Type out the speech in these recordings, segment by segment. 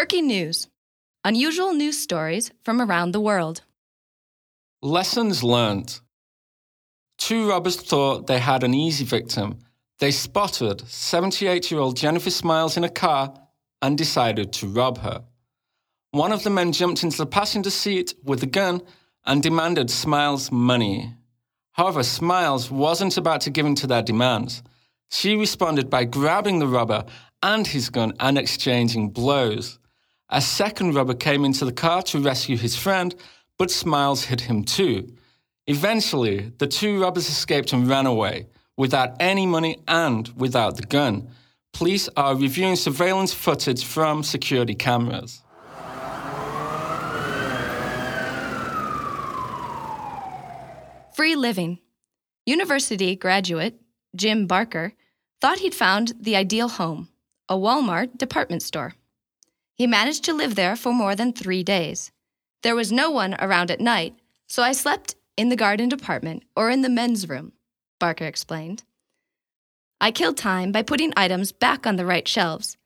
Quirky news unusual news stories from around the world. Lessons learned. Two robbers thought they had an easy victim. They spotted 78 year old Jennifer Smiles in a car and decided to rob her. One of the men jumped into the passenger seat with a gun and demanded Smiles money. However, Smiles wasn't about to give in to their demands. She responded by grabbing the robber and his gun and exchanging blows. A second robber came into the car to rescue his friend, but Smiles hit him too. Eventually, the two robbers escaped and ran away without any money and without the gun. Police are reviewing surveillance footage from security cameras. Free living. University graduate Jim Barker thought he'd found the ideal home a Walmart department store. He managed to live there for more than three days. There was no one around at night, so I slept in the garden department or in the men's room, Barker explained. I killed time by putting items back on the right shelves,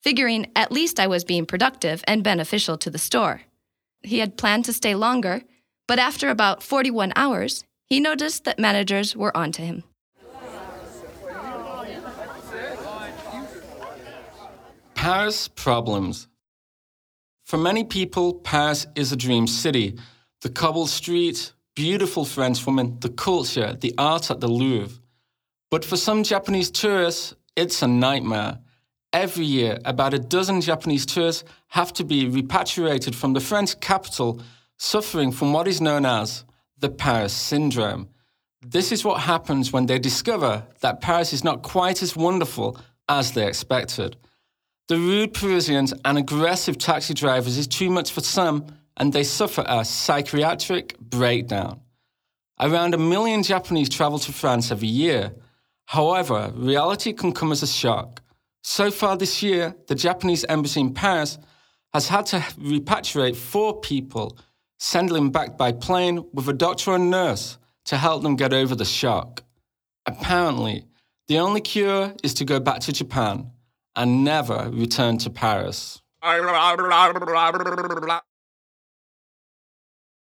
figuring at least I was being productive and beneficial to the store. He had planned to stay longer, but after about 41 hours, he noticed that managers were onto him. Paris problems. For many people, Paris is a dream city. The cobbled streets, beautiful French women, the culture, the art at the Louvre. But for some Japanese tourists, it's a nightmare. Every year, about a dozen Japanese tourists have to be repatriated from the French capital, suffering from what is known as the Paris syndrome. This is what happens when they discover that Paris is not quite as wonderful as they expected. The rude Parisians and aggressive taxi drivers is too much for some, and they suffer a psychiatric breakdown. Around a million Japanese travel to France every year. However, reality can come as a shock. So far this year, the Japanese embassy in Paris has had to repatriate four people, sending them back by plane with a doctor and nurse to help them get over the shock. Apparently, the only cure is to go back to Japan and never return to Paris.